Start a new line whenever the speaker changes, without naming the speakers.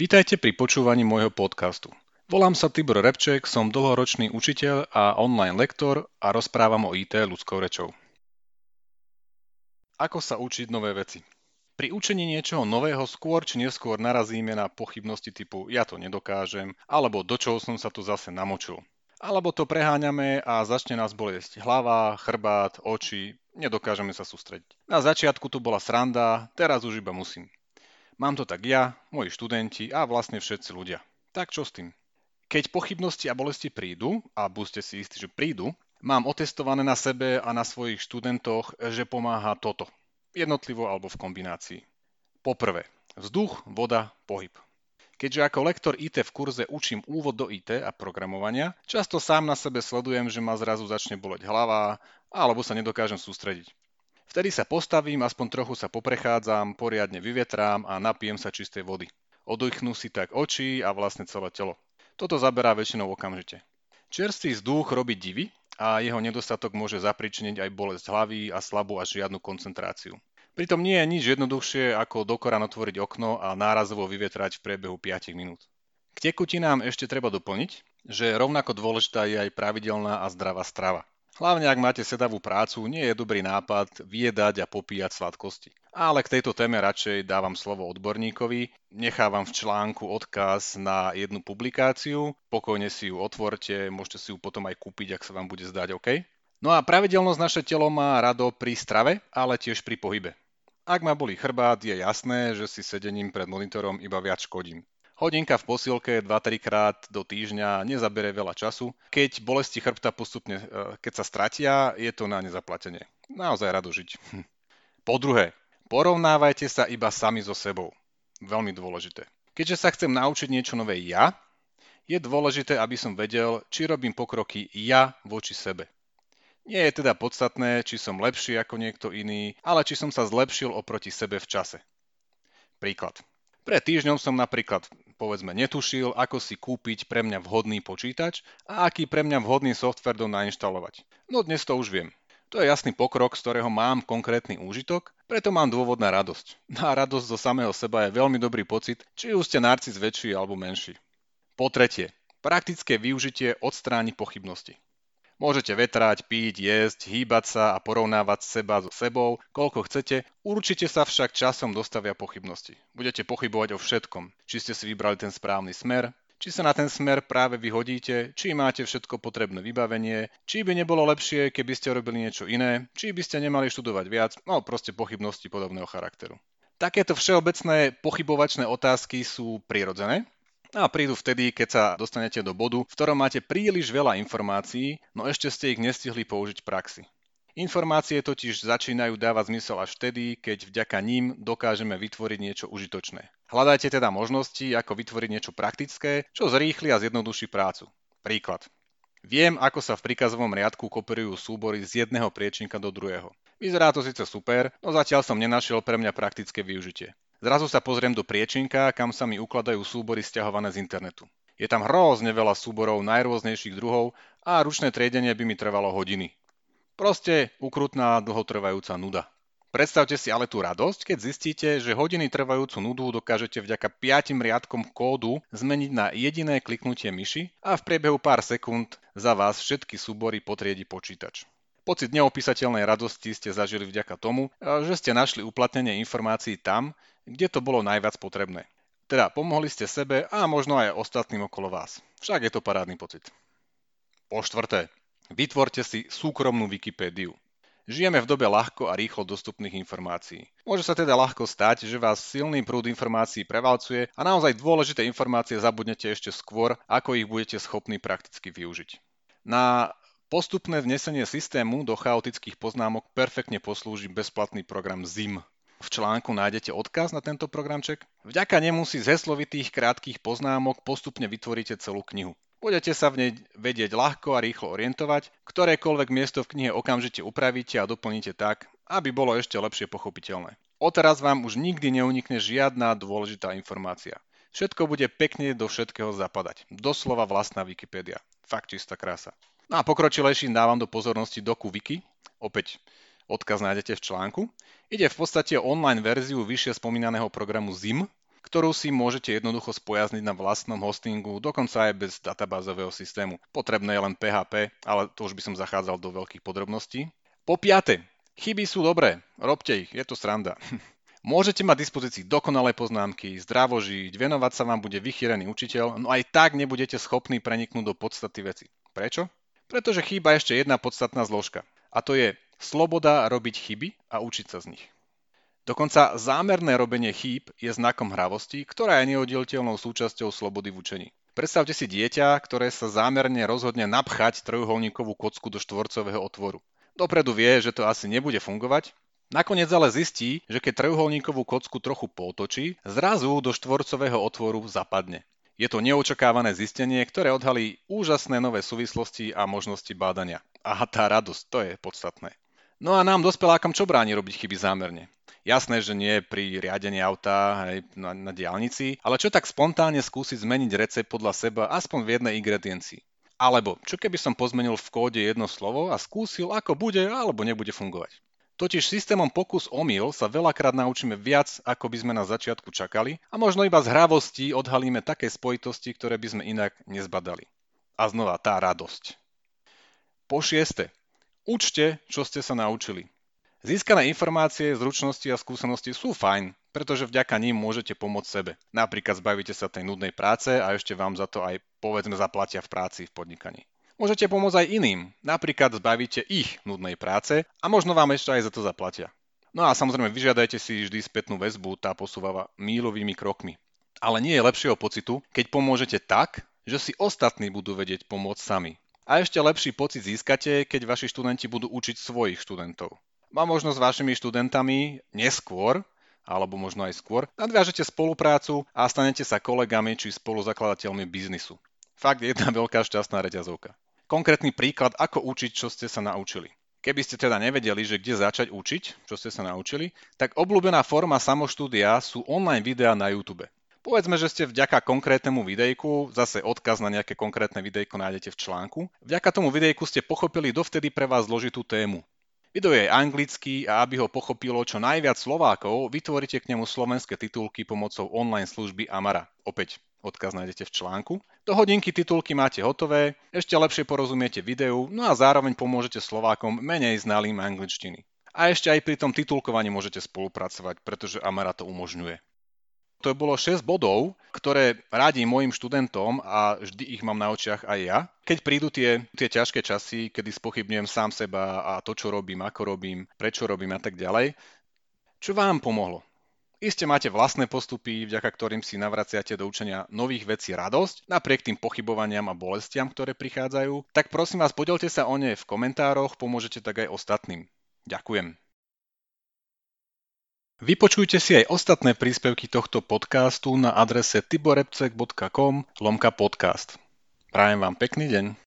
Vítajte pri počúvaní môjho podcastu. Volám sa Tibor Repček, som dlhoročný učiteľ a online lektor a rozprávam o IT ľudskou rečou. Ako sa učiť nové veci? Pri učení niečoho nového skôr či neskôr narazíme na pochybnosti typu ja to nedokážem, alebo do čoho som sa tu zase namočil. Alebo to preháňame a začne nás bolesť hlava, chrbát, oči, nedokážeme sa sústrediť. Na začiatku tu bola sranda, teraz už iba musím. Mám to tak ja, moji študenti a vlastne všetci ľudia. Tak čo s tým? Keď pochybnosti a bolesti prídu, a buďte si istí, že prídu, mám otestované na sebe a na svojich študentoch, že pomáha toto. Jednotlivo alebo v kombinácii. Poprvé, vzduch, voda, pohyb. Keďže ako lektor IT v kurze učím úvod do IT a programovania, často sám na sebe sledujem, že ma zrazu začne boleť hlava alebo sa nedokážem sústrediť. Vtedy sa postavím, aspoň trochu sa poprechádzam, poriadne vyvetrám a napijem sa čistej vody. Oddychnú si tak oči a vlastne celé telo. Toto zaberá väčšinou okamžite. Čerstvý vzduch robí divy a jeho nedostatok môže zapričiniť aj bolesť hlavy a slabú až žiadnu koncentráciu. Pritom nie je nič jednoduchšie ako dokoran otvoriť okno a nárazovo vyvetrať v priebehu 5 minút. K tekutinám ešte treba doplniť, že rovnako dôležitá je aj pravidelná a zdravá strava. Hlavne ak máte sedavú prácu, nie je dobrý nápad vyjedať a popíjať sladkosti. Ale k tejto téme radšej dávam slovo odborníkovi, nechávam v článku odkaz na jednu publikáciu, pokojne si ju otvorte, môžete si ju potom aj kúpiť, ak sa vám bude zdať OK. No a pravidelnosť naše telo má rado pri strave, ale tiež pri pohybe. Ak ma boli chrbát, je jasné, že si sedením pred monitorom iba viac škodím. Hodinka v posilke 2-3 krát do týždňa nezabere veľa času. Keď bolesti chrbta postupne, e, keď sa stratia, je to na nezaplatenie. Naozaj rado žiť. Hm. Po druhé, porovnávajte sa iba sami so sebou. Veľmi dôležité. Keďže sa chcem naučiť niečo nové ja, je dôležité, aby som vedel, či robím pokroky ja voči sebe. Nie je teda podstatné, či som lepší ako niekto iný, ale či som sa zlepšil oproti sebe v čase. Príklad. Pred týždňom som napríklad povedzme netušil, ako si kúpiť pre mňa vhodný počítač a aký pre mňa vhodný software do nainštalovať. No dnes to už viem. To je jasný pokrok, z ktorého mám konkrétny úžitok, preto mám dôvod na radosť. A radosť zo samého seba je veľmi dobrý pocit, či už ste narcis väčší alebo menší. Po tretie, praktické využitie odstráni pochybnosti. Môžete vetrať, piť, jesť, hýbať sa a porovnávať seba so sebou, koľko chcete, určite sa však časom dostavia pochybnosti. Budete pochybovať o všetkom, či ste si vybrali ten správny smer, či sa na ten smer práve vyhodíte, či máte všetko potrebné vybavenie, či by nebolo lepšie, keby ste robili niečo iné, či by ste nemali študovať viac, no proste pochybnosti podobného charakteru. Takéto všeobecné pochybovačné otázky sú prirodzené, a prídu vtedy, keď sa dostanete do bodu, v ktorom máte príliš veľa informácií, no ešte ste ich nestihli použiť v praxi. Informácie totiž začínajú dávať zmysel až vtedy, keď vďaka ním dokážeme vytvoriť niečo užitočné. Hľadajte teda možnosti, ako vytvoriť niečo praktické, čo zrýchli a zjednoduší prácu. Príklad. Viem, ako sa v príkazovom riadku kooperujú súbory z jedného priečinka do druhého. Vyzerá to síce super, no zatiaľ som nenašiel pre mňa praktické využitie. Zrazu sa pozriem do priečinka, kam sa mi ukladajú súbory stiahované z internetu. Je tam hrozne veľa súborov najrôznejších druhov a ručné triedenie by mi trvalo hodiny. Proste ukrutná dlhotrvajúca nuda. Predstavte si ale tú radosť, keď zistíte, že hodiny trvajúcu nudu dokážete vďaka 5 riadkom kódu zmeniť na jediné kliknutie myši a v priebehu pár sekúnd za vás všetky súbory potriedi počítač. Pocit neopísateľnej radosti ste zažili vďaka tomu, že ste našli uplatnenie informácií tam, kde to bolo najviac potrebné. Teda pomohli ste sebe a možno aj ostatným okolo vás. Však je to parádny pocit. Po štvrté, vytvorte si súkromnú Wikipédiu. Žijeme v dobe ľahko a rýchlo dostupných informácií. Môže sa teda ľahko stať, že vás silný prúd informácií prevalcuje a naozaj dôležité informácie zabudnete ešte skôr, ako ich budete schopní prakticky využiť. Na postupné vnesenie systému do chaotických poznámok perfektne poslúži bezplatný program ZIM. V článku nájdete odkaz na tento programček. Vďaka nemu si z heslovitých krátkých poznámok postupne vytvoríte celú knihu. Budete sa v nej vedieť ľahko a rýchlo orientovať, ktorékoľvek miesto v knihe okamžite upravíte a doplníte tak, aby bolo ešte lepšie pochopiteľné. Odteraz vám už nikdy neunikne žiadna dôležitá informácia. Všetko bude pekne do všetkého zapadať. Doslova vlastná Wikipédia. Fakt čistá krása. No a pokročilejším dávam do pozornosti doku Wiki. Opäť Odkaz nájdete v článku. Ide v podstate o online verziu vyššie spomínaného programu ZIM, ktorú si môžete jednoducho spojazniť na vlastnom hostingu, dokonca aj bez databázového systému. Potrebné je len PHP, ale to už by som zachádzal do veľkých podrobností. Po piate, chyby sú dobré, robte ich, je to sranda. Môžete mať dispozícii dokonalé poznámky, zdravo žiť, venovať sa vám bude vychýrený učiteľ, no aj tak nebudete schopní preniknúť do podstaty veci. Prečo? Pretože chýba ešte jedna podstatná zložka. A to je sloboda robiť chyby a učiť sa z nich. Dokonca zámerné robenie chýb je znakom hravosti, ktorá je neoddeliteľnou súčasťou slobody v učení. Predstavte si dieťa, ktoré sa zámerne rozhodne napchať trojuholníkovú kocku do štvorcového otvoru. Dopredu vie, že to asi nebude fungovať, nakoniec ale zistí, že keď trojuholníkovú kocku trochu potočí, zrazu do štvorcového otvoru zapadne. Je to neočakávané zistenie, ktoré odhalí úžasné nové súvislosti a možnosti bádania. A tá radosť, to je podstatné. No a nám dospelákom čo bráni robiť chyby zámerne? Jasné, že nie pri riadení auta hej, na, na diálnici, ale čo tak spontánne skúsiť zmeniť recept podľa seba aspoň v jednej ingrediencii. Alebo čo keby som pozmenil v kóde jedno slovo a skúsil, ako bude alebo nebude fungovať. Totiž systémom pokus omyl sa veľakrát naučíme viac, ako by sme na začiatku čakali a možno iba z hravosti odhalíme také spojitosti, ktoré by sme inak nezbadali. A znova tá radosť. Po šieste. Učte, čo ste sa naučili. Získané informácie, zručnosti a skúsenosti sú fajn, pretože vďaka ním môžete pomôcť sebe. Napríklad zbavíte sa tej nudnej práce a ešte vám za to aj povedzme zaplatia v práci v podnikaní. Môžete pomôcť aj iným, napríklad zbavíte ich nudnej práce a možno vám ešte aj za to zaplatia. No a samozrejme vyžiadajte si vždy spätnú väzbu, tá posúva mílovými krokmi. Ale nie je lepšieho pocitu, keď pomôžete tak, že si ostatní budú vedieť pomôcť sami. A ešte lepší pocit získate, keď vaši študenti budú učiť svojich študentov má možno s vašimi študentami neskôr, alebo možno aj skôr, nadviažete spoluprácu a stanete sa kolegami či spoluzakladateľmi biznisu. Fakt je jedna veľká šťastná reťazovka. Konkrétny príklad, ako učiť, čo ste sa naučili. Keby ste teda nevedeli, že kde začať učiť, čo ste sa naučili, tak obľúbená forma samoštúdia sú online videá na YouTube. Povedzme, že ste vďaka konkrétnemu videjku, zase odkaz na nejaké konkrétne videjko nájdete v článku, vďaka tomu videjku ste pochopili dovtedy pre vás zložitú tému. Video je anglický a aby ho pochopilo čo najviac Slovákov, vytvoríte k nemu slovenské titulky pomocou online služby Amara. Opäť odkaz nájdete v článku. Do hodinky titulky máte hotové, ešte lepšie porozumiete videu, no a zároveň pomôžete Slovákom menej znalým angličtiny. A ešte aj pri tom titulkovaní môžete spolupracovať, pretože Amara to umožňuje. To bolo 6 bodov, ktoré radím mojim študentom a vždy ich mám na očiach aj ja. Keď prídu tie, tie ťažké časy, kedy spochybňujem sám seba a to, čo robím, ako robím, prečo robím a tak ďalej, čo vám pomohlo? Iste máte vlastné postupy, vďaka ktorým si navraciate do učenia nových vecí radosť, napriek tým pochybovaniam a bolestiam, ktoré prichádzajú. Tak prosím vás, podelte sa o ne v komentároch, pomôžete tak aj ostatným. Ďakujem. Vypočujte si aj ostatné príspevky tohto podcastu na adrese tiborepcek.com lomka podcast. Prajem vám pekný deň.